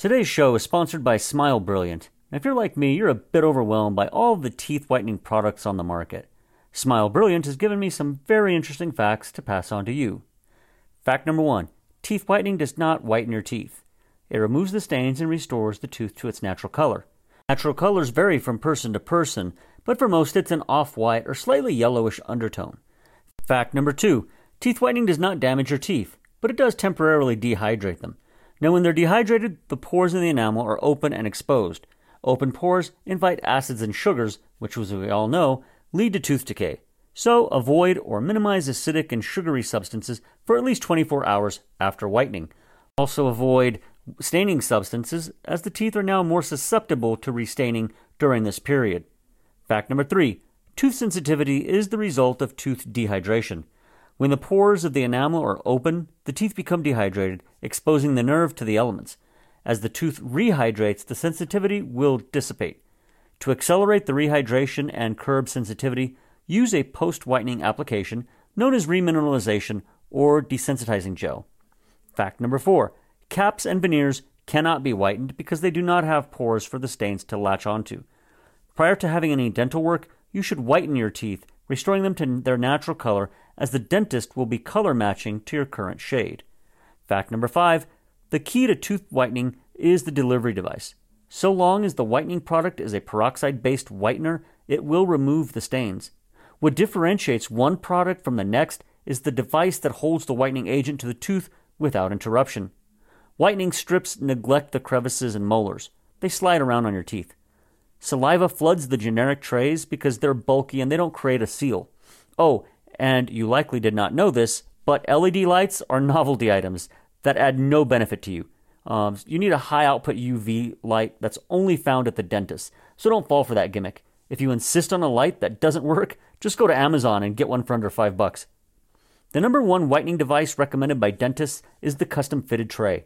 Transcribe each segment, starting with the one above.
Today's show is sponsored by Smile Brilliant. If you're like me, you're a bit overwhelmed by all the teeth whitening products on the market. Smile Brilliant has given me some very interesting facts to pass on to you. Fact number one teeth whitening does not whiten your teeth. It removes the stains and restores the tooth to its natural color. Natural colors vary from person to person, but for most it's an off white or slightly yellowish undertone. Fact number two teeth whitening does not damage your teeth, but it does temporarily dehydrate them. Now, when they're dehydrated, the pores in the enamel are open and exposed. Open pores invite acids and sugars, which, as we all know, lead to tooth decay. So, avoid or minimize acidic and sugary substances for at least 24 hours after whitening. Also, avoid staining substances, as the teeth are now more susceptible to restaining during this period. Fact number three tooth sensitivity is the result of tooth dehydration. When the pores of the enamel are open, the teeth become dehydrated, exposing the nerve to the elements. As the tooth rehydrates, the sensitivity will dissipate. To accelerate the rehydration and curb sensitivity, use a post whitening application known as remineralization or desensitizing gel. Fact number four caps and veneers cannot be whitened because they do not have pores for the stains to latch onto. Prior to having any dental work, you should whiten your teeth, restoring them to their natural color, as the dentist will be color matching to your current shade. Fact number five the key to tooth whitening is the delivery device. So long as the whitening product is a peroxide based whitener, it will remove the stains. What differentiates one product from the next is the device that holds the whitening agent to the tooth without interruption. Whitening strips neglect the crevices and molars. They slide around on your teeth. Saliva floods the generic trays because they're bulky and they don't create a seal. Oh, and you likely did not know this, but LED lights are novelty items that add no benefit to you. Um, you need a high output UV light that's only found at the dentist, so don't fall for that gimmick. If you insist on a light that doesn't work, just go to Amazon and get one for under five bucks. The number one whitening device recommended by dentists is the custom fitted tray.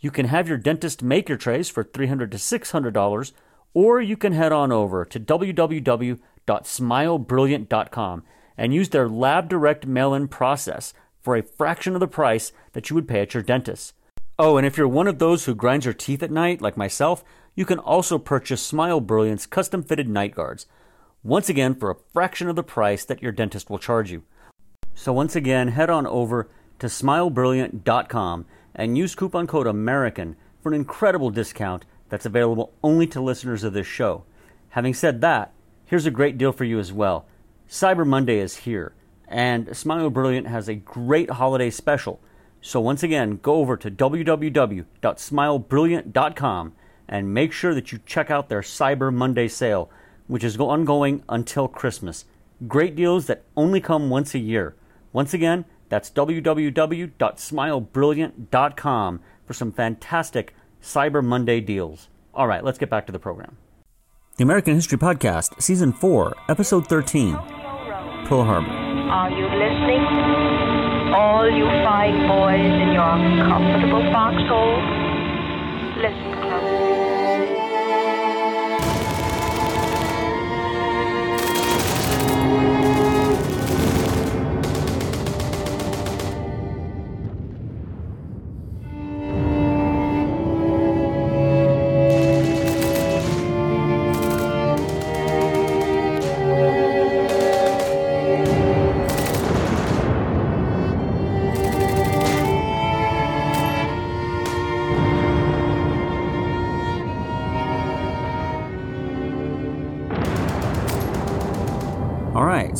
You can have your dentist make your trays for $300 to $600, or you can head on over to www.smilebrilliant.com and use their lab direct mail in process for a fraction of the price that you would pay at your dentist. Oh, and if you're one of those who grinds your teeth at night, like myself, you can also purchase Smile Brilliant's custom fitted night guards. Once again, for a fraction of the price that your dentist will charge you. So, once again, head on over to smilebrilliant.com and use coupon code AMERICAN for an incredible discount that's available only to listeners of this show. Having said that, here's a great deal for you as well. Cyber Monday is here, and Smile Brilliant has a great holiday special. So, once again, go over to www.smilebrilliant.com and make sure that you check out their Cyber Monday sale, which is ongoing until Christmas. Great deals that only come once a year. Once again, that's www.smilebrilliant.com for some fantastic Cyber Monday deals. All right, let's get back to the program. The American History Podcast, Season 4, Episode 13 Pearl Harbor. Are you listening? All you fine boys in your comfortable foxhole? Listen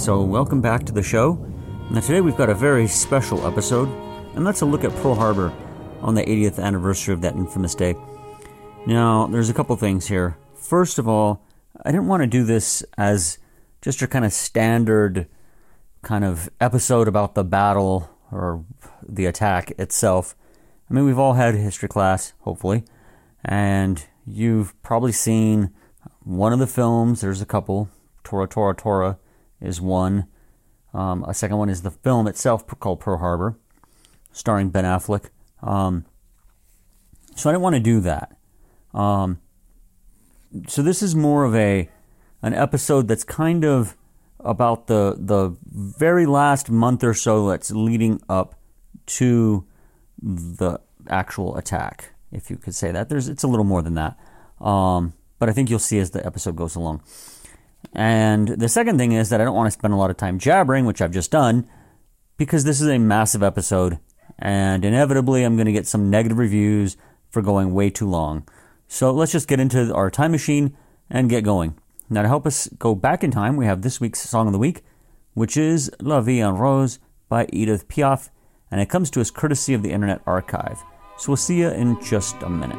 so welcome back to the show. Now, today we've got a very special episode, and that's a look at Pearl Harbor on the 80th anniversary of that infamous day. Now, there's a couple things here. First of all, I didn't want to do this as just your kind of standard kind of episode about the battle or the attack itself. I mean, we've all had history class, hopefully, and you've probably seen one of the films. There's a couple Tora, Tora, Tora is one. Um, a second one is the film itself called Pearl Harbor, starring Ben Affleck. Um, so I didn't want to do that. Um, so this is more of a an episode that's kind of about the the very last month or so that's leading up to the actual attack. if you could say that. There's it's a little more than that, um, but I think you'll see as the episode goes along. And the second thing is that I don't want to spend a lot of time jabbering, which I've just done, because this is a massive episode, and inevitably I'm going to get some negative reviews for going way too long. So let's just get into our time machine and get going. Now, to help us go back in time, we have this week's Song of the Week, which is La Vie en Rose by Edith Piaf, and it comes to us courtesy of the Internet Archive. So we'll see you in just a minute.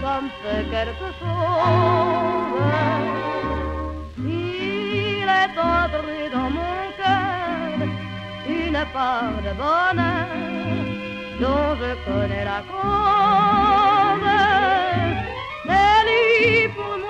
Et ça me fait quelque chose. Il est entré dans mon cœur une part de bonheur dont je connais la cause. C'est lui pour moi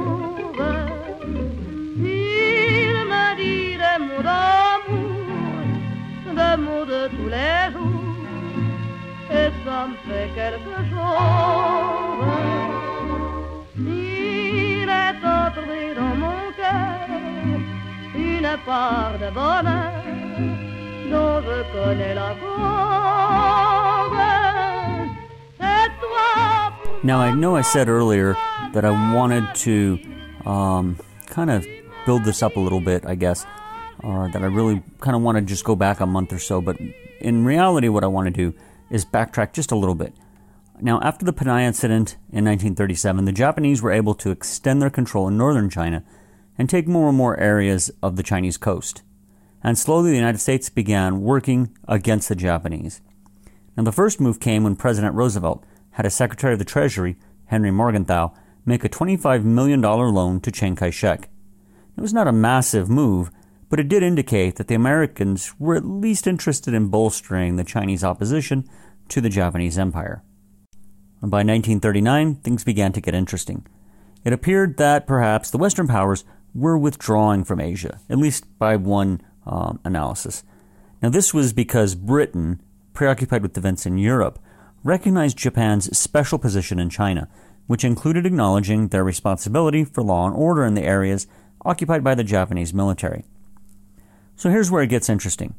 De tous les jours, et ça me fait quelque chose. Il est entré dans mon cœur une part de bonheur dont je connais la cause. Now, I know I said earlier that I wanted to um, kind of build this up a little bit, I guess, or that I really kind of want to just go back a month or so, but in reality, what I want to do is backtrack just a little bit. Now, after the Panay incident in 1937, the Japanese were able to extend their control in northern China and take more and more areas of the Chinese coast. And slowly, the United States began working against the Japanese. Now, the first move came when President Roosevelt had as Secretary of the Treasury, Henry Morgenthau, make a $25 million loan to Chiang Kai shek. It was not a massive move, but it did indicate that the Americans were at least interested in bolstering the Chinese opposition to the Japanese Empire. By 1939, things began to get interesting. It appeared that perhaps the Western powers were withdrawing from Asia, at least by one um, analysis. Now, this was because Britain, preoccupied with events in Europe, recognized Japan's special position in China, which included acknowledging their responsibility for law and order in the areas occupied by the Japanese military. So here's where it gets interesting.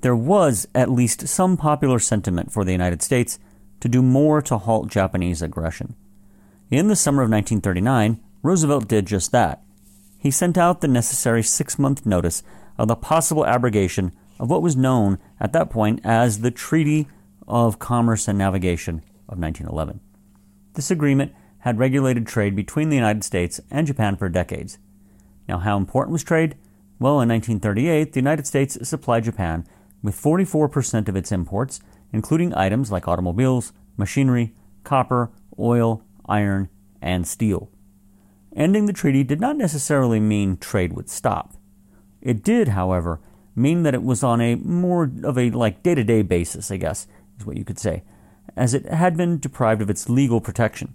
There was at least some popular sentiment for the United States to do more to halt Japanese aggression. In the summer of 1939, Roosevelt did just that. He sent out the necessary six month notice of the possible abrogation of what was known at that point as the Treaty of Commerce and Navigation of 1911. This agreement had regulated trade between the United States and Japan for decades. Now, how important was trade? Well, in 1938, the United States supplied Japan with 44% of its imports, including items like automobiles, machinery, copper, oil, iron, and steel. Ending the treaty did not necessarily mean trade would stop. It did, however, mean that it was on a more of a like day-to-day basis, I guess, is what you could say, as it had been deprived of its legal protection.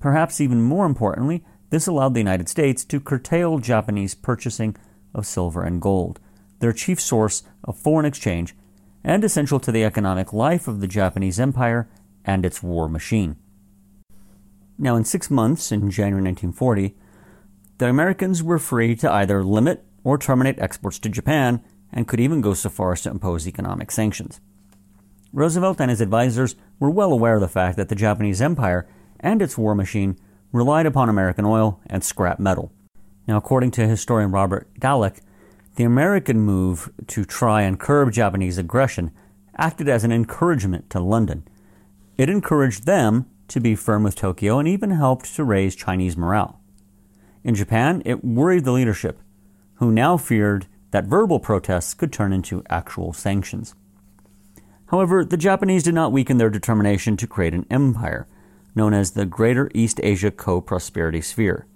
Perhaps even more importantly, this allowed the United States to curtail Japanese purchasing of silver and gold, their chief source of foreign exchange and essential to the economic life of the Japanese Empire and its war machine. Now, in six months, in January 1940, the Americans were free to either limit or terminate exports to Japan and could even go so far as to impose economic sanctions. Roosevelt and his advisers were well aware of the fact that the Japanese Empire and its war machine relied upon American oil and scrap metal. Now, according to historian Robert Dallek, the American move to try and curb Japanese aggression acted as an encouragement to London. It encouraged them to be firm with Tokyo and even helped to raise Chinese morale. In Japan, it worried the leadership, who now feared that verbal protests could turn into actual sanctions. However, the Japanese did not weaken their determination to create an empire, known as the Greater East Asia Co Prosperity Sphere.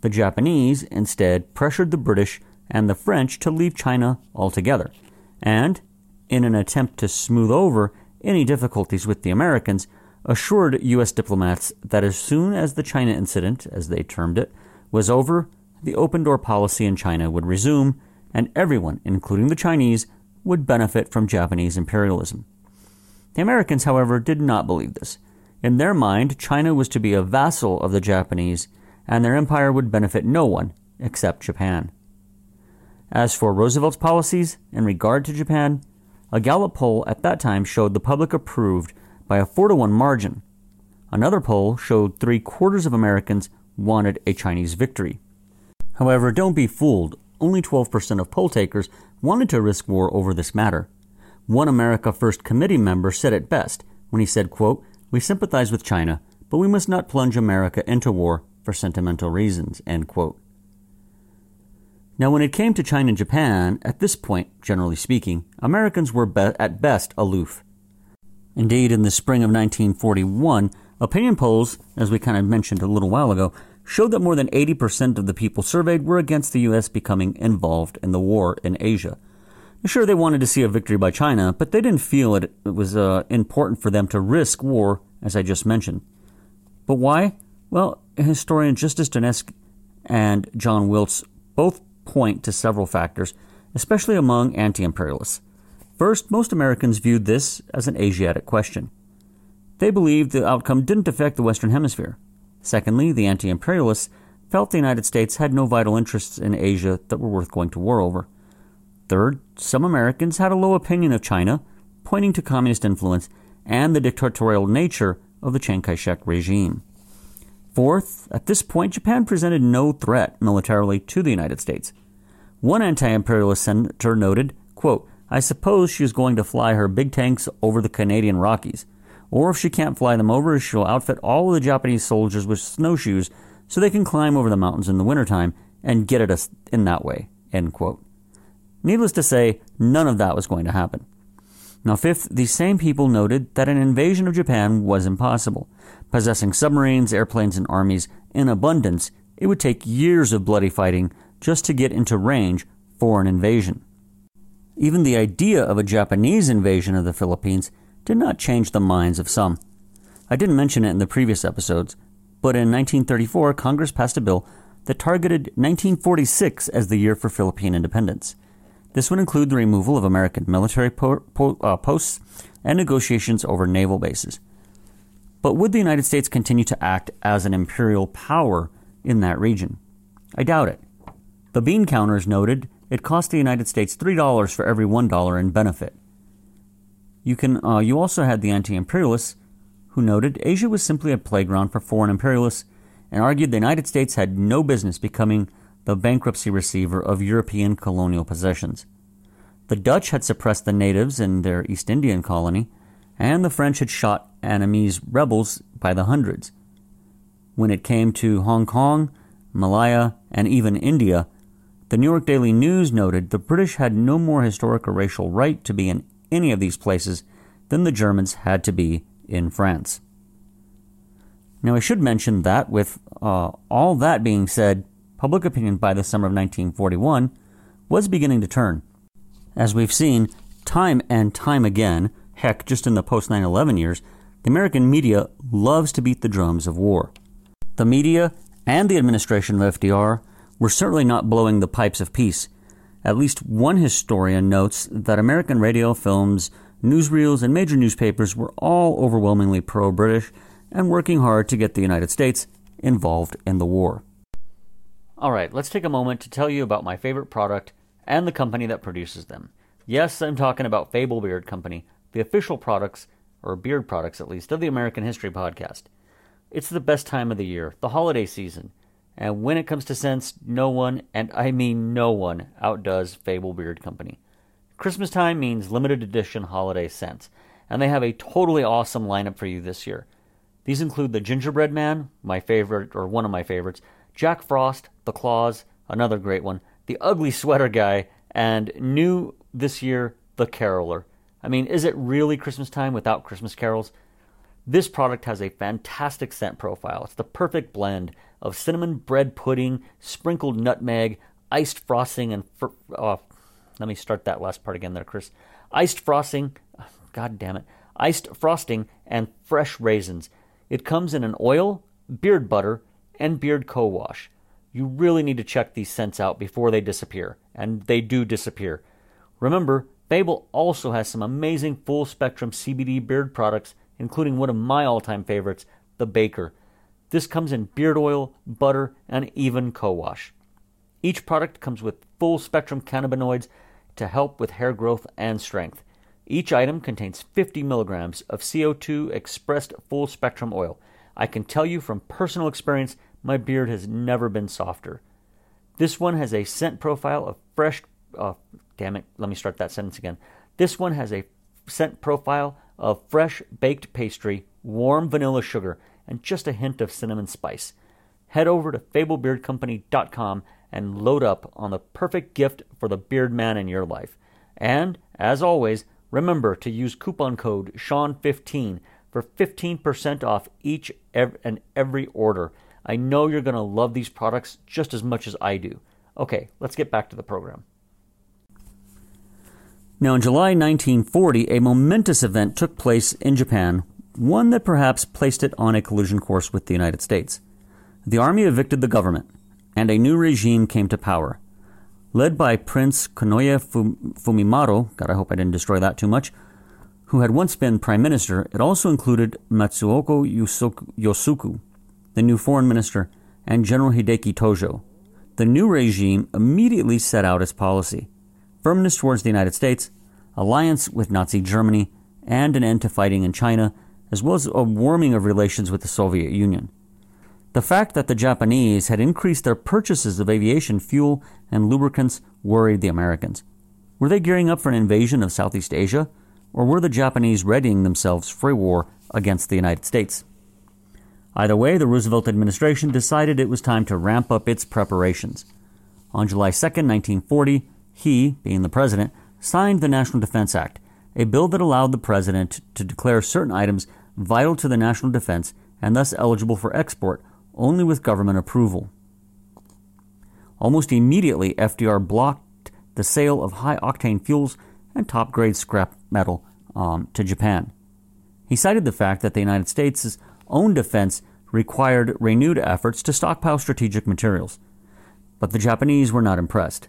The Japanese instead pressured the British and the French to leave China altogether, and, in an attempt to smooth over any difficulties with the Americans, assured U.S. diplomats that as soon as the China incident, as they termed it, was over, the open door policy in China would resume, and everyone, including the Chinese, would benefit from Japanese imperialism. The Americans, however, did not believe this. In their mind, China was to be a vassal of the Japanese, and their empire would benefit no one except Japan. As for Roosevelt's policies in regard to Japan, a Gallup poll at that time showed the public approved by a 4 to 1 margin. Another poll showed three quarters of Americans wanted a Chinese victory. However, don't be fooled. Only 12% of poll takers wanted to risk war over this matter. One America First committee member said it best when he said, quote, We sympathize with China, but we must not plunge America into war for sentimental reasons, end quote. Now, when it came to China and Japan, at this point, generally speaking, Americans were be- at best aloof. Indeed, in the spring of 1941, opinion polls, as we kind of mentioned a little while ago, showed that more than 80% of the people surveyed were against the U.S. becoming involved in the war in Asia. Sure, they wanted to see a victory by China, but they didn't feel it, it was uh, important for them to risk war, as I just mentioned. But why? Well, historian Justus Doenecke and John Wiltz both point to several factors, especially among anti imperialists. First, most Americans viewed this as an Asiatic question. They believed the outcome didn't affect the Western Hemisphere. Secondly, the anti imperialists felt the United States had no vital interests in Asia that were worth going to war over. Third, some Americans had a low opinion of China, pointing to communist influence and the dictatorial nature of the Chiang Kai shek regime. Fourth, at this point, Japan presented no threat militarily to the United States. One anti imperialist senator noted, quote, I suppose she's going to fly her big tanks over the Canadian Rockies. Or if she can't fly them over, she'll outfit all of the Japanese soldiers with snowshoes so they can climb over the mountains in the wintertime and get at us in that way. End quote. Needless to say, none of that was going to happen. Now, fifth, these same people noted that an invasion of Japan was impossible. Possessing submarines, airplanes, and armies in abundance, it would take years of bloody fighting just to get into range for an invasion. Even the idea of a Japanese invasion of the Philippines did not change the minds of some. I didn't mention it in the previous episodes, but in 1934, Congress passed a bill that targeted 1946 as the year for Philippine independence. This would include the removal of American military po- po- uh, posts and negotiations over naval bases. But would the United States continue to act as an imperial power in that region? I doubt it. The bean counters noted it cost the United States $3 for every $1 in benefit. You, can, uh, you also had the anti imperialists who noted Asia was simply a playground for foreign imperialists and argued the United States had no business becoming the bankruptcy receiver of European colonial possessions. The Dutch had suppressed the natives in their East Indian colony, and the French had shot Annamese rebels by the hundreds. When it came to Hong Kong, Malaya, and even India, the New York Daily News noted the British had no more historic or racial right to be in any of these places than the Germans had to be in France. Now, I should mention that with uh, all that being said, public opinion by the summer of 1941 was beginning to turn. As we've seen time and time again, heck, just in the post 9 11 years, the American media loves to beat the drums of war. The media and the administration of FDR were certainly not blowing the pipes of peace. At least one historian notes that American radio, films, newsreels, and major newspapers were all overwhelmingly pro British and working hard to get the United States involved in the war. All right, let's take a moment to tell you about my favorite product and the company that produces them. Yes, I'm talking about Fable Beard Company, the official products, or beard products at least, of the American History Podcast. It's the best time of the year, the holiday season. And when it comes to scents, no one, and I mean no one, outdoes Fable Beard Company. Christmas time means limited edition holiday scents, and they have a totally awesome lineup for you this year. These include the Gingerbread Man, my favorite, or one of my favorites, Jack Frost, The Claus, another great one, The Ugly Sweater Guy, and new this year, The Caroler. I mean, is it really Christmas time without Christmas carols? This product has a fantastic scent profile. It's the perfect blend of cinnamon bread pudding, sprinkled nutmeg, iced frosting, and fr- oh, let me start that last part again there, Chris. Iced frosting, god damn it, iced frosting and fresh raisins. It comes in an oil, beard butter, and beard co-wash. You really need to check these scents out before they disappear, and they do disappear. Remember, Fable also has some amazing full spectrum CBD beard products, including one of my all time favorites, the Baker. This comes in beard oil, butter, and even co wash. Each product comes with full spectrum cannabinoids to help with hair growth and strength. Each item contains 50 milligrams of CO2 expressed full spectrum oil. I can tell you from personal experience, my beard has never been softer. This one has a scent profile of fresh. Uh, damn it, let me start that sentence again. This one has a scent profile of fresh baked pastry, warm vanilla sugar, and just a hint of cinnamon spice. Head over to fablebeardcompany.com and load up on the perfect gift for the beard man in your life. And, as always, remember to use coupon code SHAWN15 for 15% off each and every order. I know you're going to love these products just as much as I do. Okay, let's get back to the program. Now, in July 1940, a momentous event took place in Japan one that perhaps placed it on a collision course with the United States. The army evicted the government, and a new regime came to power. Led by Prince Konoye Fumimaro, God, I hope I didn't destroy that too much, who had once been prime minister, it also included Matsuoka Yosuke, the new foreign minister, and General Hideki Tojo. The new regime immediately set out its policy firmness towards the United States, alliance with Nazi Germany, and an end to fighting in China as well as a warming of relations with the Soviet Union. The fact that the Japanese had increased their purchases of aviation fuel and lubricants worried the Americans. Were they gearing up for an invasion of Southeast Asia, or were the Japanese readying themselves for a war against the United States? Either way, the Roosevelt administration decided it was time to ramp up its preparations. On July 2, 1940, he, being the president, signed the National Defense Act, a bill that allowed the president to declare certain items vital to the national defense and thus eligible for export only with government approval. Almost immediately, FDR blocked the sale of high octane fuels and top grade scrap metal um, to Japan. He cited the fact that the United States' own defense required renewed efforts to stockpile strategic materials. But the Japanese were not impressed.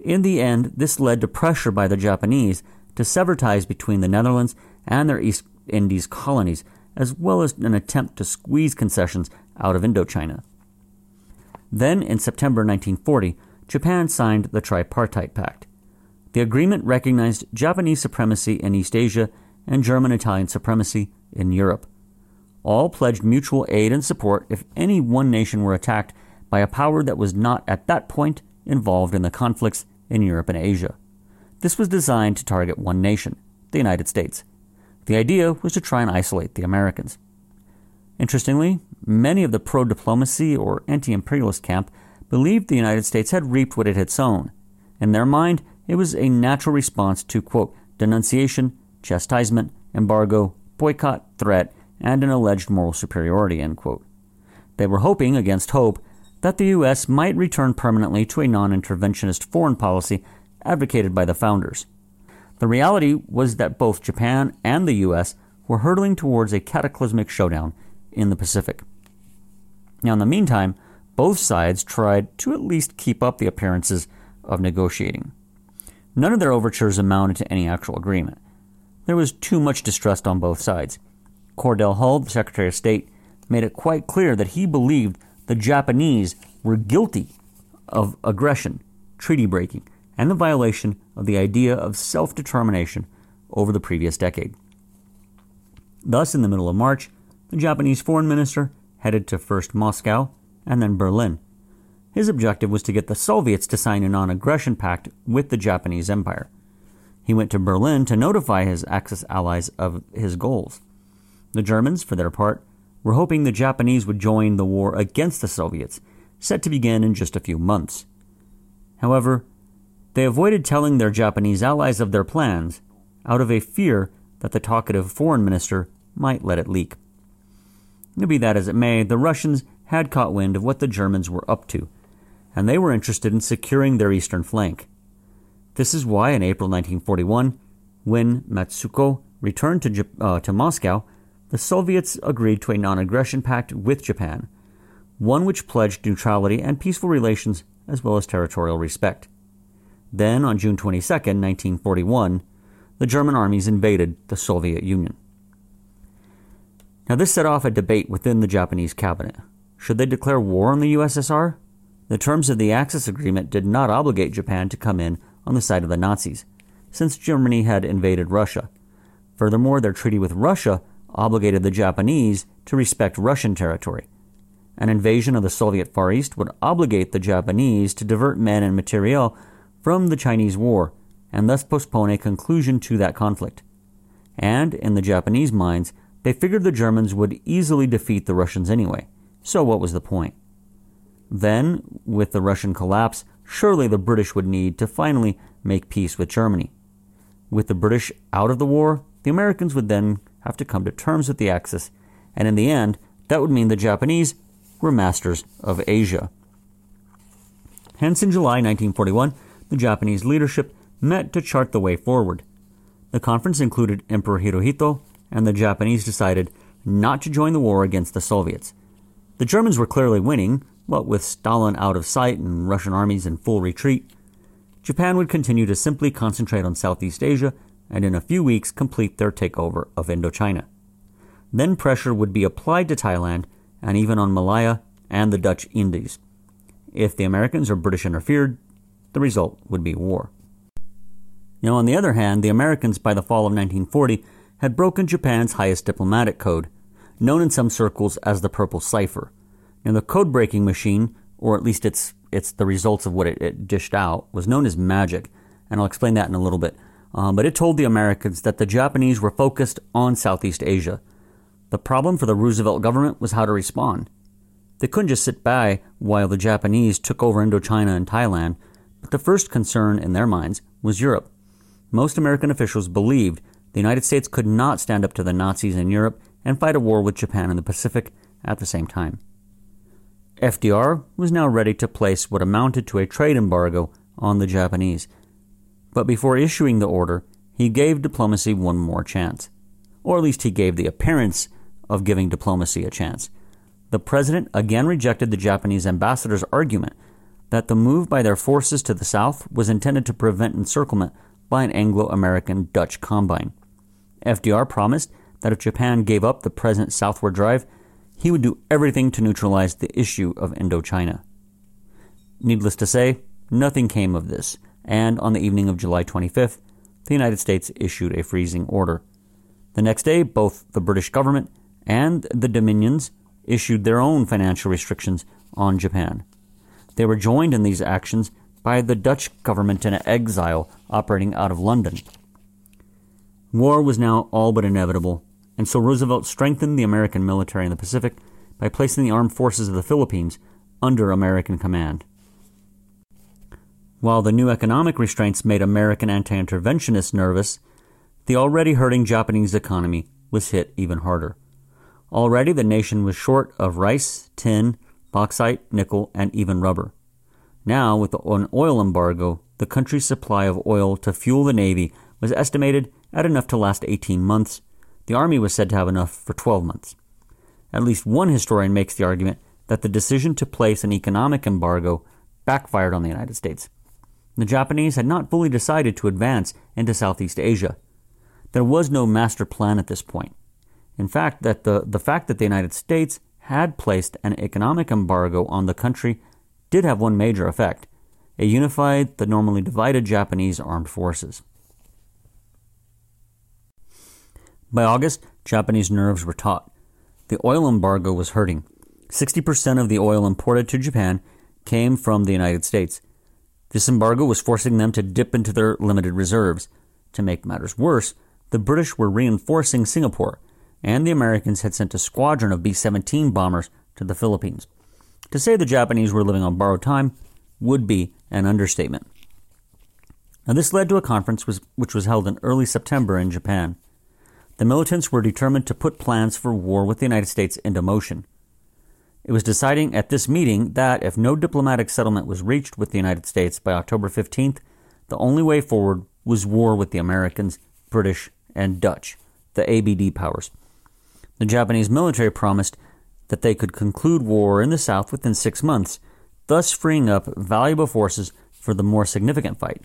In the end, this led to pressure by the Japanese to sever ties between the Netherlands and their East Indies colonies, as well as an attempt to squeeze concessions out of Indochina. Then, in September 1940, Japan signed the Tripartite Pact. The agreement recognized Japanese supremacy in East Asia and German Italian supremacy in Europe. All pledged mutual aid and support if any one nation were attacked by a power that was not at that point involved in the conflicts in Europe and Asia. This was designed to target one nation, the United States. The idea was to try and isolate the Americans. Interestingly, many of the pro diplomacy or anti imperialist camp believed the United States had reaped what it had sown. In their mind, it was a natural response to, quote, denunciation, chastisement, embargo, boycott, threat, and an alleged moral superiority. They were hoping, against hope, that the U.S. might return permanently to a non interventionist foreign policy advocated by the founders. The reality was that both Japan and the U.S. were hurtling towards a cataclysmic showdown in the Pacific. Now, in the meantime, both sides tried to at least keep up the appearances of negotiating. None of their overtures amounted to any actual agreement. There was too much distrust on both sides. Cordell Hull, the Secretary of State, made it quite clear that he believed the Japanese were guilty of aggression, treaty breaking, and the violation of the idea of self determination over the previous decade. Thus, in the middle of March, the Japanese foreign minister headed to first Moscow and then Berlin. His objective was to get the Soviets to sign a non aggression pact with the Japanese Empire. He went to Berlin to notify his Axis allies of his goals. The Germans, for their part, were hoping the Japanese would join the war against the Soviets, set to begin in just a few months. However, they avoided telling their Japanese allies of their plans out of a fear that the talkative foreign minister might let it leak. Be that as it may, the Russians had caught wind of what the Germans were up to, and they were interested in securing their eastern flank. This is why, in April 1941, when Matsuoka returned to, uh, to Moscow, the Soviets agreed to a non aggression pact with Japan, one which pledged neutrality and peaceful relations as well as territorial respect. Then, on June 22, 1941, the German armies invaded the Soviet Union. Now, this set off a debate within the Japanese cabinet. Should they declare war on the USSR? The terms of the Axis Agreement did not obligate Japan to come in on the side of the Nazis, since Germany had invaded Russia. Furthermore, their treaty with Russia obligated the Japanese to respect Russian territory. An invasion of the Soviet Far East would obligate the Japanese to divert men and materiel from the Chinese War and thus postpone a conclusion to that conflict. And, in the Japanese minds, they figured the Germans would easily defeat the Russians anyway. So, what was the point? Then, with the Russian collapse, surely the British would need to finally make peace with Germany. With the British out of the war, the Americans would then have to come to terms with the Axis, and in the end, that would mean the Japanese were masters of Asia. Hence, in July 1941, the Japanese leadership met to chart the way forward. The conference included Emperor Hirohito, and the Japanese decided not to join the war against the Soviets. The Germans were clearly winning, what with Stalin out of sight and Russian armies in full retreat. Japan would continue to simply concentrate on Southeast Asia and in a few weeks complete their takeover of Indochina. Then pressure would be applied to Thailand and even on Malaya and the Dutch Indies. If the Americans or British interfered, the result would be war. Now, on the other hand, the Americans by the fall of 1940 had broken Japan's highest diplomatic code, known in some circles as the Purple Cipher. Now, the code breaking machine, or at least it's, it's the results of what it, it dished out, was known as magic, and I'll explain that in a little bit. Um, but it told the Americans that the Japanese were focused on Southeast Asia. The problem for the Roosevelt government was how to respond. They couldn't just sit by while the Japanese took over Indochina and Thailand, but the first concern in their minds was Europe. Most American officials believed the United States could not stand up to the Nazis in Europe and fight a war with Japan in the Pacific at the same time. FDR was now ready to place what amounted to a trade embargo on the Japanese. But before issuing the order, he gave diplomacy one more chance. Or at least he gave the appearance of giving diplomacy a chance. The president again rejected the Japanese ambassador's argument that the move by their forces to the south was intended to prevent encirclement by an Anglo American Dutch combine. FDR promised that if Japan gave up the present southward drive, he would do everything to neutralize the issue of Indochina. Needless to say, nothing came of this, and on the evening of July 25th, the United States issued a freezing order. The next day, both the British government and the Dominions issued their own financial restrictions on Japan. They were joined in these actions by the Dutch government in exile operating out of London. War was now all but inevitable, and so Roosevelt strengthened the American military in the Pacific by placing the armed forces of the Philippines under American command. While the new economic restraints made American anti interventionists nervous, the already hurting Japanese economy was hit even harder. Already the nation was short of rice, tin, bauxite, nickel, and even rubber. Now, with an oil embargo, the country's supply of oil to fuel the Navy was estimated at enough to last 18 months, the Army was said to have enough for 12 months. At least one historian makes the argument that the decision to place an economic embargo backfired on the United States. The Japanese had not fully decided to advance into Southeast Asia. There was no master plan at this point. In fact, that the, the fact that the United States had placed an economic embargo on the country did have one major effect. It unified the normally divided Japanese armed forces. By August, Japanese nerves were taut. The oil embargo was hurting. 60% of the oil imported to Japan came from the United States. This embargo was forcing them to dip into their limited reserves. To make matters worse, the British were reinforcing Singapore, and the Americans had sent a squadron of B 17 bombers to the Philippines. To say the Japanese were living on borrowed time would be an understatement. Now, this led to a conference which was held in early September in Japan. The militants were determined to put plans for war with the United States into motion. It was deciding at this meeting that if no diplomatic settlement was reached with the United States by October 15th, the only way forward was war with the Americans, British, and Dutch, the ABD powers. The Japanese military promised that they could conclude war in the South within six months, thus freeing up valuable forces for the more significant fight,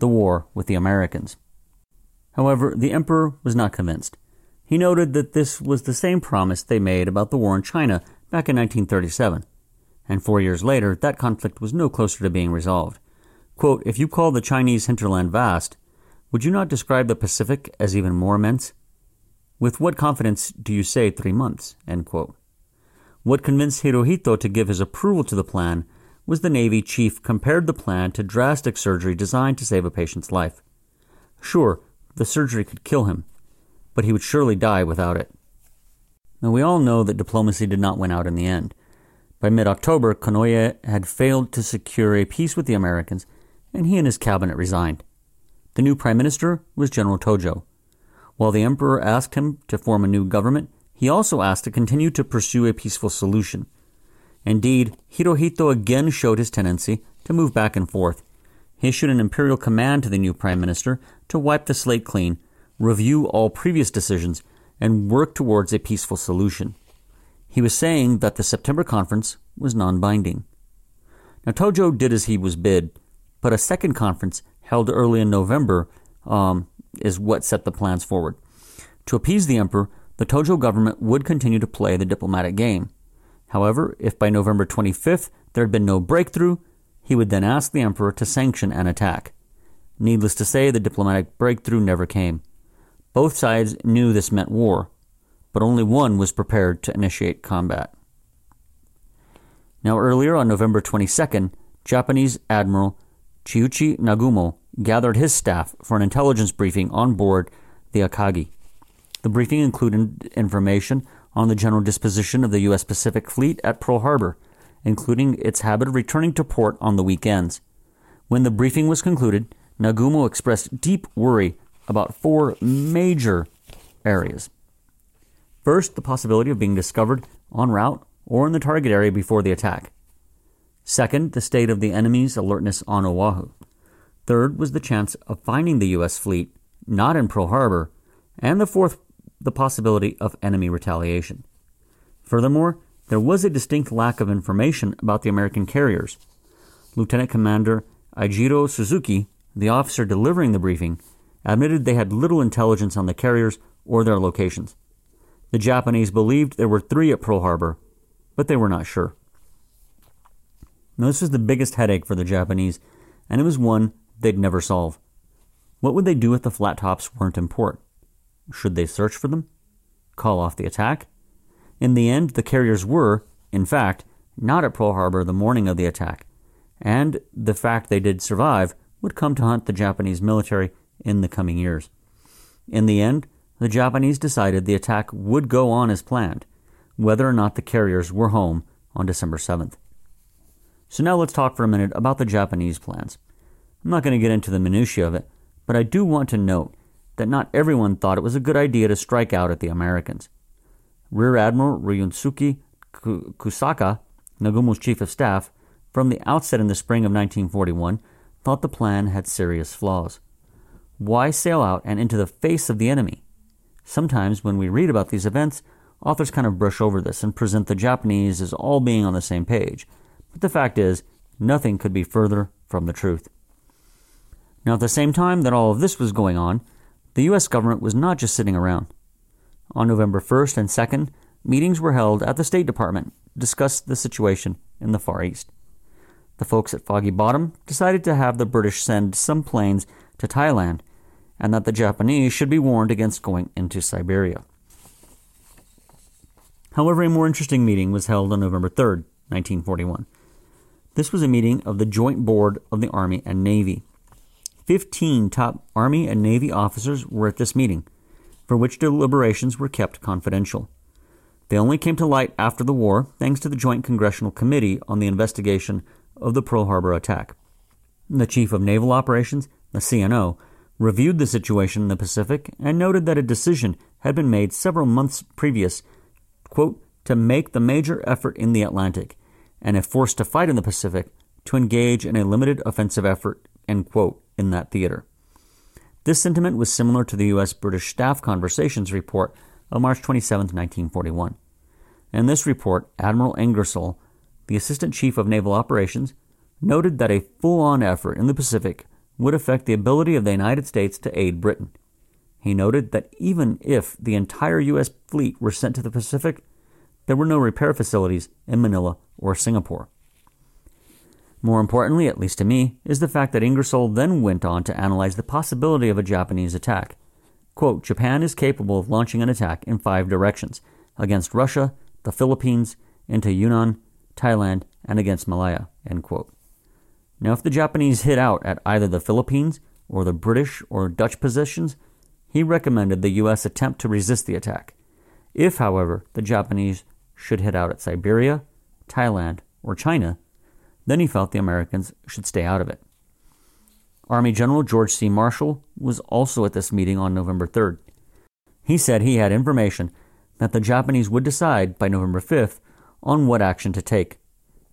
the war with the Americans. However, the emperor was not convinced. He noted that this was the same promise they made about the war in China back in 1937, and four years later, that conflict was no closer to being resolved. Quote, if you call the Chinese hinterland vast, would you not describe the Pacific as even more immense? With what confidence do you say three months? What convinced Hirohito to give his approval to the plan was the Navy chief compared the plan to drastic surgery designed to save a patient's life. Sure, the surgery could kill him, but he would surely die without it. Now, we all know that diplomacy did not win out in the end. By mid October, Konoye had failed to secure a peace with the Americans, and he and his cabinet resigned. The new prime minister was General Tojo. While the emperor asked him to form a new government, he also asked to continue to pursue a peaceful solution. Indeed, Hirohito again showed his tendency to move back and forth. He issued an imperial command to the new prime minister to wipe the slate clean, review all previous decisions, and work towards a peaceful solution. He was saying that the September conference was non binding. Now, Tojo did as he was bid, but a second conference held early in November um, is what set the plans forward. To appease the emperor, the Tojo government would continue to play the diplomatic game. However, if by November 25th there had been no breakthrough, he would then ask the emperor to sanction an attack. Needless to say, the diplomatic breakthrough never came. Both sides knew this meant war, but only one was prepared to initiate combat. Now, earlier on November 22nd, Japanese Admiral Chuichi Nagumo gathered his staff for an intelligence briefing on board the Akagi. The briefing included information on the general disposition of the U.S. Pacific Fleet at Pearl Harbor including its habit of returning to port on the weekends. When the briefing was concluded, Nagumo expressed deep worry about four major areas. First, the possibility of being discovered en route or in the target area before the attack. Second, the state of the enemy's alertness on Oahu. Third was the chance of finding the U.S. fleet not in Pearl Harbor. And the fourth, the possibility of enemy retaliation. Furthermore, there was a distinct lack of information about the American carriers. Lieutenant Commander Eijiro Suzuki, the officer delivering the briefing, admitted they had little intelligence on the carriers or their locations. The Japanese believed there were three at Pearl Harbor, but they were not sure. Now, this was the biggest headache for the Japanese, and it was one they'd never solve. What would they do if the flat tops weren't in port? Should they search for them? Call off the attack? In the end, the carriers were, in fact, not at Pearl Harbor the morning of the attack, and the fact they did survive would come to haunt the Japanese military in the coming years. In the end, the Japanese decided the attack would go on as planned, whether or not the carriers were home on December 7th. So now let's talk for a minute about the Japanese plans. I'm not going to get into the minutiae of it, but I do want to note that not everyone thought it was a good idea to strike out at the Americans. Rear Admiral Ryusuke Kusaka, Nagumo's chief of staff, from the outset in the spring of 1941, thought the plan had serious flaws. Why sail out and into the face of the enemy? Sometimes, when we read about these events, authors kind of brush over this and present the Japanese as all being on the same page. But the fact is, nothing could be further from the truth. Now, at the same time that all of this was going on, the U.S. government was not just sitting around. On November 1st and 2nd, meetings were held at the State Department to discuss the situation in the Far East. The folks at Foggy Bottom decided to have the British send some planes to Thailand and that the Japanese should be warned against going into Siberia. However, a more interesting meeting was held on November 3rd, 1941. This was a meeting of the Joint Board of the Army and Navy. Fifteen top Army and Navy officers were at this meeting, for which deliberations were kept confidential. They only came to light after the war thanks to the Joint Congressional Committee on the Investigation of the Pearl Harbor attack. The Chief of Naval Operations, the CNO, reviewed the situation in the Pacific and noted that a decision had been made several months previous, quote, to make the major effort in the Atlantic, and if forced to fight in the Pacific, to engage in a limited offensive effort, end quote, in that theater. This sentiment was similar to the U.S. British Staff Conversations report of March 27, 1941. In this report, Admiral Ingersoll the Assistant Chief of Naval Operations, noted that a full on effort in the Pacific would affect the ability of the United States to aid Britain. He noted that even if the entire U.S. fleet were sent to the Pacific, there were no repair facilities in Manila or Singapore. More importantly, at least to me, is the fact that Ingersoll then went on to analyze the possibility of a Japanese attack. Quote, Japan is capable of launching an attack in five directions against Russia, the Philippines, into Yunnan, Thailand, and against Malaya. Now, if the Japanese hit out at either the Philippines or the British or Dutch positions, he recommended the U.S. attempt to resist the attack. If, however, the Japanese should hit out at Siberia, Thailand, or China, then he felt the Americans should stay out of it. Army General George C. Marshall was also at this meeting on November 3rd. He said he had information that the Japanese would decide by November 5th on what action to take.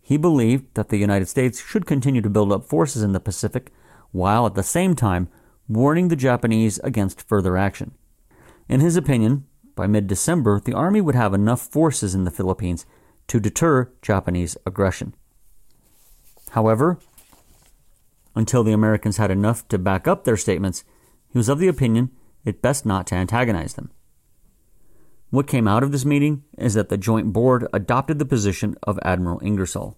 He believed that the United States should continue to build up forces in the Pacific while at the same time warning the Japanese against further action. In his opinion, by mid December, the Army would have enough forces in the Philippines to deter Japanese aggression. However, until the Americans had enough to back up their statements, he was of the opinion it best not to antagonize them. What came out of this meeting is that the Joint Board adopted the position of Admiral Ingersoll.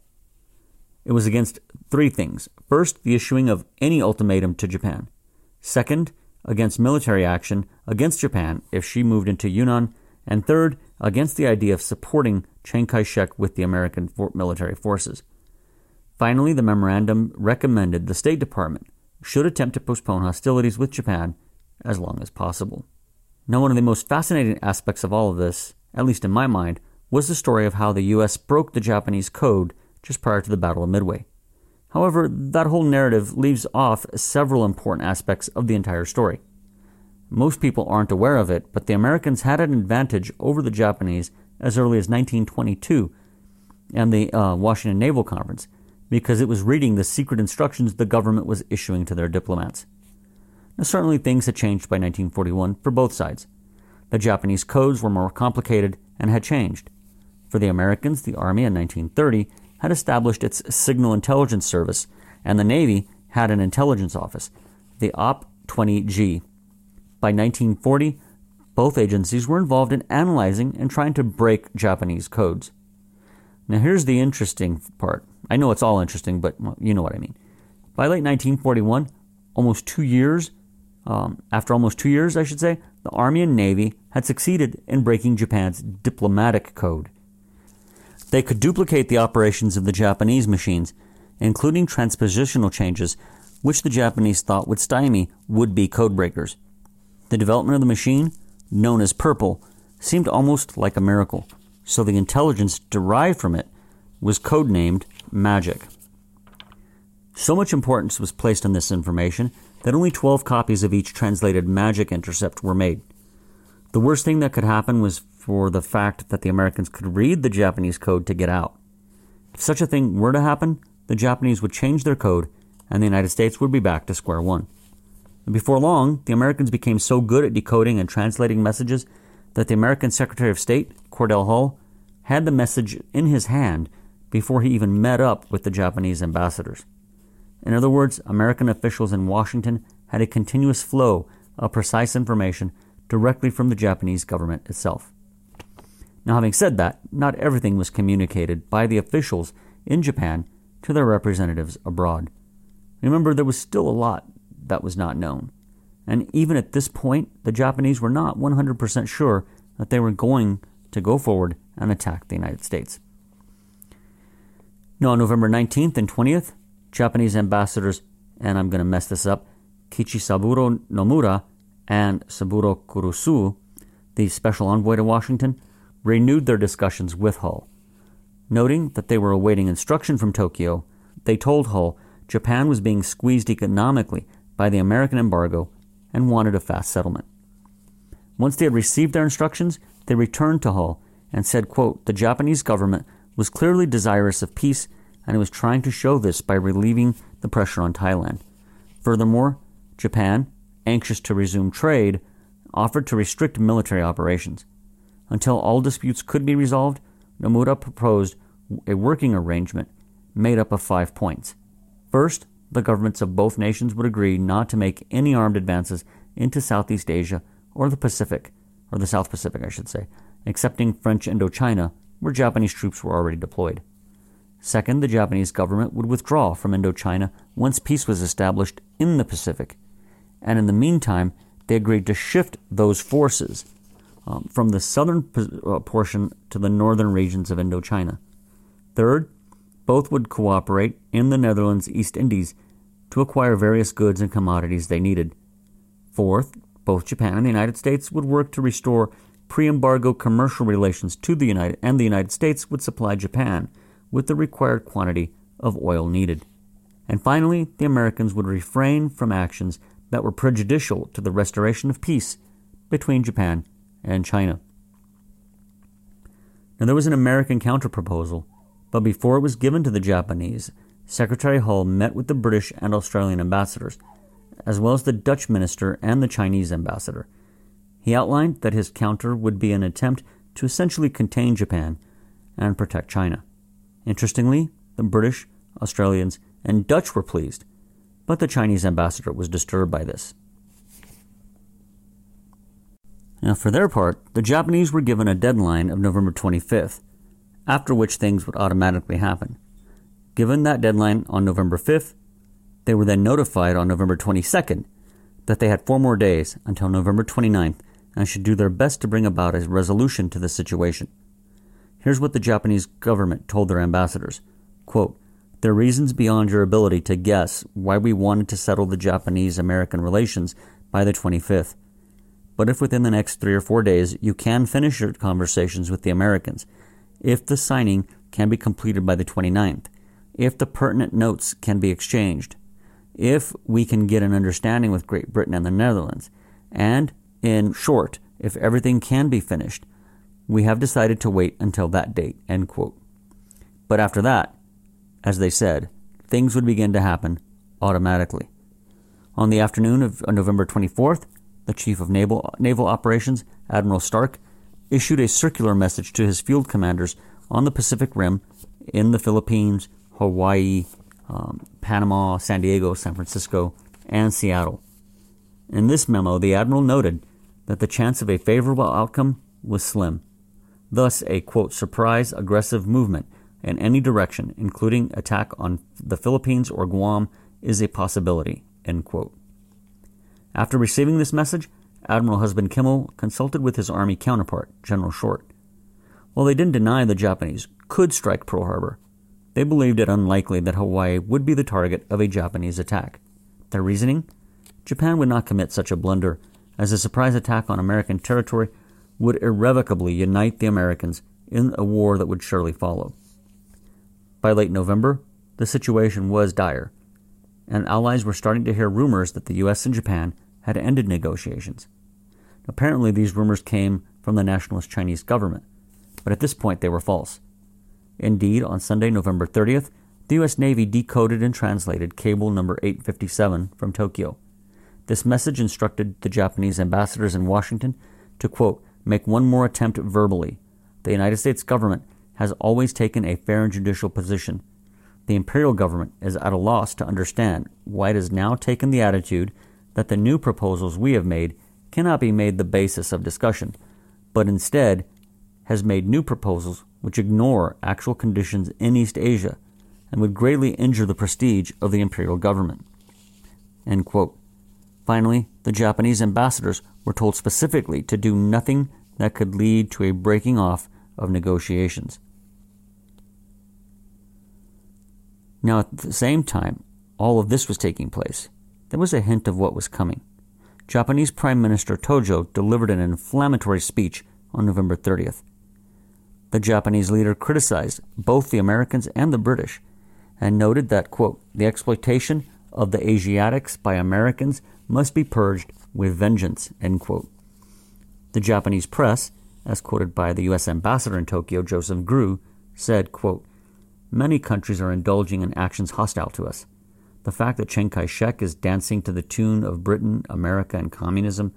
It was against three things. First, the issuing of any ultimatum to Japan. Second, against military action against Japan if she moved into Yunnan. And third, against the idea of supporting Chiang Kai shek with the American military forces. Finally, the memorandum recommended the State Department should attempt to postpone hostilities with Japan as long as possible. Now, one of the most fascinating aspects of all of this, at least in my mind, was the story of how the U.S. broke the Japanese code just prior to the Battle of Midway. However, that whole narrative leaves off several important aspects of the entire story. Most people aren't aware of it, but the Americans had an advantage over the Japanese as early as 1922 and the uh, Washington Naval Conference because it was reading the secret instructions the government was issuing to their diplomats. Now, certainly things had changed by 1941 for both sides. The Japanese codes were more complicated and had changed. For the Americans, the Army in 1930 had established its Signal Intelligence Service, and the Navy had an intelligence office, the OP 20G. By 1940, both agencies were involved in analyzing and trying to break Japanese codes. Now, here's the interesting part. I know it's all interesting, but you know what I mean. By late 1941, almost two years um, after almost two years, I should say, the Army and Navy had succeeded in breaking Japan's diplomatic code. They could duplicate the operations of the Japanese machines, including transpositional changes, which the Japanese thought would stymie would be codebreakers. The development of the machine, known as Purple, seemed almost like a miracle, so the intelligence derived from it was codenamed Magic. So much importance was placed on this information that only 12 copies of each translated Magic Intercept were made. The worst thing that could happen was for the fact that the Americans could read the Japanese code to get out. If such a thing were to happen, the Japanese would change their code and the United States would be back to square one. And before long, the Americans became so good at decoding and translating messages that the American Secretary of State, Cordell Hull, had the message in his hand before he even met up with the Japanese ambassadors. In other words, American officials in Washington had a continuous flow of precise information directly from the Japanese government itself. Now, having said that, not everything was communicated by the officials in Japan to their representatives abroad. Remember, there was still a lot that was not known. And even at this point, the Japanese were not 100% sure that they were going to go forward and attack the United States. Now, on November 19th and 20th, Japanese ambassadors, and I'm going to mess this up, Kichisaburo Nomura and Saburo Kurusu, the special envoy to Washington, renewed their discussions with Hull. Noting that they were awaiting instruction from Tokyo, they told Hull Japan was being squeezed economically by the American embargo and wanted a fast settlement. Once they had received their instructions, they returned to Hull and said, quote, The Japanese government was clearly desirous of peace and it was trying to show this by relieving the pressure on Thailand. Furthermore, Japan, anxious to resume trade, offered to restrict military operations. Until all disputes could be resolved, Nomura proposed a working arrangement made up of five points. First, the governments of both nations would agree not to make any armed advances into Southeast Asia or the Pacific, or the South Pacific, I should say, excepting French Indochina, where Japanese troops were already deployed. Second, the Japanese government would withdraw from Indochina once peace was established in the Pacific. And in the meantime, they agreed to shift those forces um, from the southern uh, portion to the northern regions of Indochina. Third, both would cooperate in the Netherlands East Indies to acquire various goods and commodities they needed. Fourth, both Japan and the United States would work to restore pre-embargo commercial relations to the United and the United States would supply Japan with the required quantity of oil needed. And finally, the Americans would refrain from actions that were prejudicial to the restoration of peace between Japan and China. Now, there was an American counterproposal but before it was given to the Japanese, Secretary Hull met with the British and Australian ambassadors, as well as the Dutch minister and the Chinese ambassador. He outlined that his counter would be an attempt to essentially contain Japan and protect China. Interestingly, the British, Australians, and Dutch were pleased, but the Chinese ambassador was disturbed by this. Now, for their part, the Japanese were given a deadline of November 25th, after which things would automatically happen. Given that deadline on November 5th, they were then notified on November 22nd that they had four more days until November 29th and should do their best to bring about a resolution to the situation. Here's what the Japanese government told their ambassadors Quote, There are reasons beyond your ability to guess why we wanted to settle the Japanese American relations by the 25th. But if within the next three or four days you can finish your conversations with the Americans if the signing can be completed by the 29th, if the pertinent notes can be exchanged, if we can get an understanding with Great Britain and the Netherlands, and, in short, if everything can be finished, we have decided to wait until that date. End quote. But after that, as they said, things would begin to happen automatically. On the afternoon of uh, November 24th, the Chief of Naval, Naval Operations, Admiral Stark, issued a circular message to his field commanders on the Pacific Rim in the Philippines, Hawaii, um, Panama, San Diego, San Francisco, and Seattle. In this memo, the Admiral noted that the chance of a favorable outcome was slim. Thus, a quote, surprise aggressive movement in any direction, including attack on the Philippines or Guam, is a possibility. End quote. After receiving this message, Admiral Husband Kimmel consulted with his Army counterpart, General Short. While they didn't deny the Japanese could strike Pearl Harbor, they believed it unlikely that Hawaii would be the target of a Japanese attack. Their reasoning? Japan would not commit such a blunder, as a surprise attack on American territory would irrevocably unite the Americans in a war that would surely follow. By late November, the situation was dire, and allies were starting to hear rumors that the U.S. and Japan had ended negotiations. Apparently, these rumors came from the nationalist Chinese government, but at this point they were false. Indeed, on Sunday, November 30th, the U.S. Navy decoded and translated cable number 857 from Tokyo. This message instructed the Japanese ambassadors in Washington to, quote, make one more attempt verbally. The United States government has always taken a fair and judicial position. The imperial government is at a loss to understand why it has now taken the attitude that the new proposals we have made cannot be made the basis of discussion, but instead has made new proposals which ignore actual conditions in East Asia and would greatly injure the prestige of the imperial government. Finally, the Japanese ambassadors were told specifically to do nothing that could lead to a breaking off of negotiations. Now, at the same time, all of this was taking place. There was a hint of what was coming. Japanese Prime Minister Tojo delivered an inflammatory speech on November 30th. The Japanese leader criticized both the Americans and the British and noted that, quote, the exploitation of the Asiatics by Americans must be purged with vengeance, end quote. The Japanese press, as quoted by the U.S. ambassador in Tokyo, Joseph Grew, said, quote, Many countries are indulging in actions hostile to us. The fact that Chiang Kai shek is dancing to the tune of Britain, America, and communism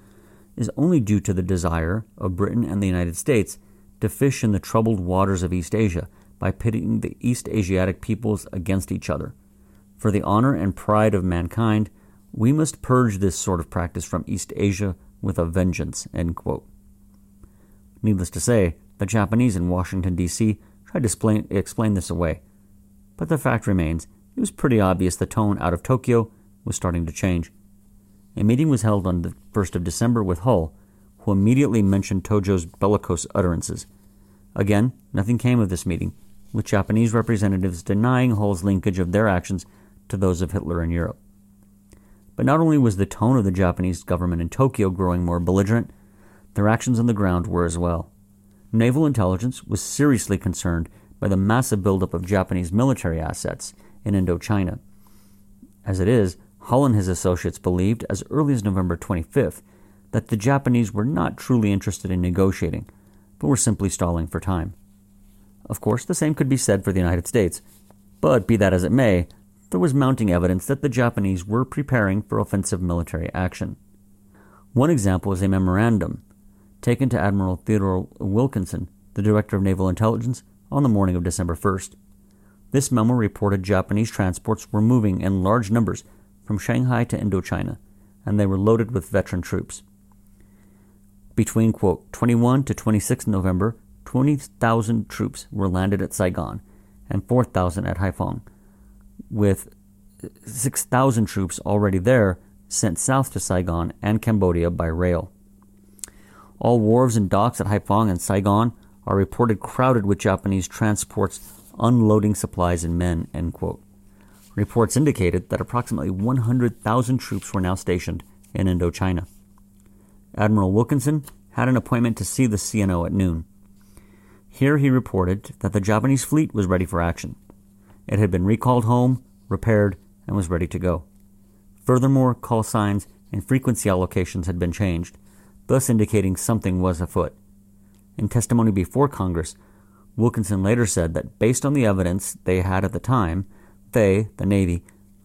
is only due to the desire of Britain and the United States to fish in the troubled waters of East Asia by pitting the East Asiatic peoples against each other. For the honor and pride of mankind, we must purge this sort of practice from East Asia with a vengeance. Needless to say, the Japanese in Washington, D.C. tried to explain, explain this away. But the fact remains, it was pretty obvious the tone out of Tokyo was starting to change. A meeting was held on the 1st of December with Hull, who immediately mentioned Tojo's bellicose utterances. Again, nothing came of this meeting, with Japanese representatives denying Hull's linkage of their actions to those of Hitler in Europe. But not only was the tone of the Japanese government in Tokyo growing more belligerent, their actions on the ground were as well. Naval intelligence was seriously concerned by the massive buildup of Japanese military assets in Indochina. As it is, Hull and his associates believed as early as November 25th that the Japanese were not truly interested in negotiating, but were simply stalling for time. Of course, the same could be said for the United States, but be that as it may, there was mounting evidence that the Japanese were preparing for offensive military action. One example is a memorandum taken to Admiral Theodore Wilkinson, the Director of Naval Intelligence, on the morning of December 1st. This memo reported Japanese transports were moving in large numbers from Shanghai to Indochina, and they were loaded with veteran troops. Between, quote, 21 to 26 November, 20,000 troops were landed at Saigon and 4,000 at Haiphong, with 6,000 troops already there sent south to Saigon and Cambodia by rail. All wharves and docks at Haiphong and Saigon are reported crowded with Japanese transports unloading supplies and men. Reports indicated that approximately 100,000 troops were now stationed in Indochina. Admiral Wilkinson had an appointment to see the CNO at noon. Here he reported that the Japanese fleet was ready for action. It had been recalled home, repaired, and was ready to go. Furthermore, call signs and frequency allocations had been changed, thus indicating something was afoot. In testimony before Congress, Wilkinson later said that based on the evidence they had at the time, they, the Navy,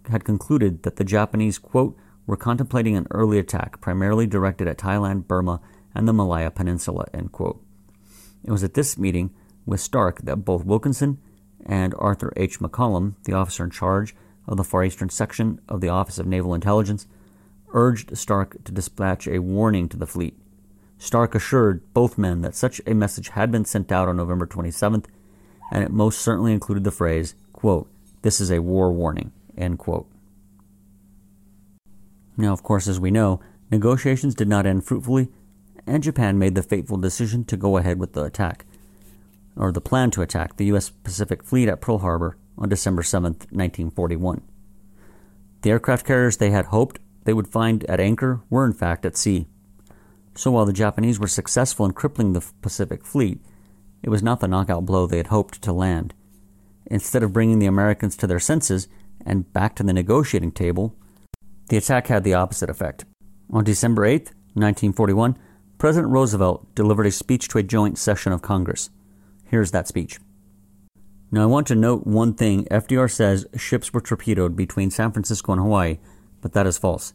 had concluded that the Japanese, quote, were contemplating an early attack primarily directed at Thailand, Burma, and the Malaya Peninsula, end quote. It was at this meeting with Stark that both Wilkinson and Arthur H. McCollum, the officer in charge of the Far Eastern Section of the Office of Naval Intelligence, urged Stark to dispatch a warning to the fleet. Stark assured both men that such a message had been sent out on November 27th, and it most certainly included the phrase, quote, This is a war warning, end quote. Now, of course, as we know, negotiations did not end fruitfully, and Japan made the fateful decision to go ahead with the attack, or the plan to attack the U.S. Pacific Fleet at Pearl Harbor on December 7, 1941. The aircraft carriers they had hoped they would find at anchor were in fact at sea. So while the Japanese were successful in crippling the Pacific Fleet, it was not the knockout blow they had hoped to land. Instead of bringing the Americans to their senses and back to the negotiating table, the attack had the opposite effect. On December 8, 1941, President Roosevelt delivered a speech to a joint session of Congress. Here's that speech. Now, I want to note one thing. FDR says ships were torpedoed between San Francisco and Hawaii, but that is false.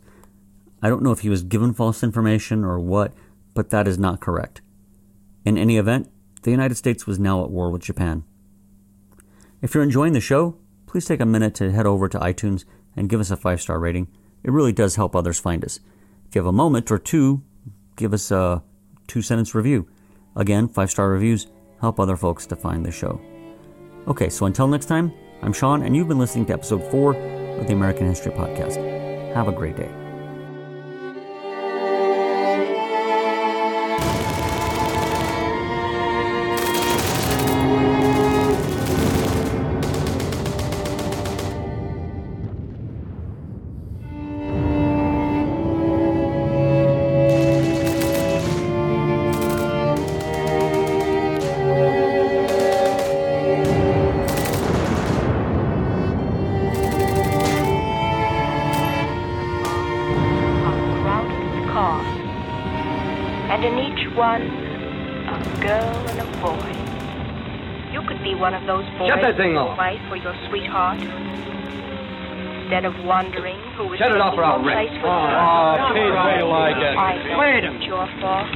I don't know if he was given false information or what, but that is not correct. In any event, the United States was now at war with Japan. If you're enjoying the show, please take a minute to head over to iTunes and give us a five star rating. It really does help others find us. If you have a moment or two, give us a two sentence review. Again, five star reviews help other folks to find the show. Okay, so until next time, I'm Sean, and you've been listening to episode four of the American History Podcast. Have a great day. Those boys Shut that thing who off. fight for your sweetheart. Instead of wondering who was Shut it off or I'll taking wreck. place with Oh, her. Pete, way you like it. I Wait a it's your fault.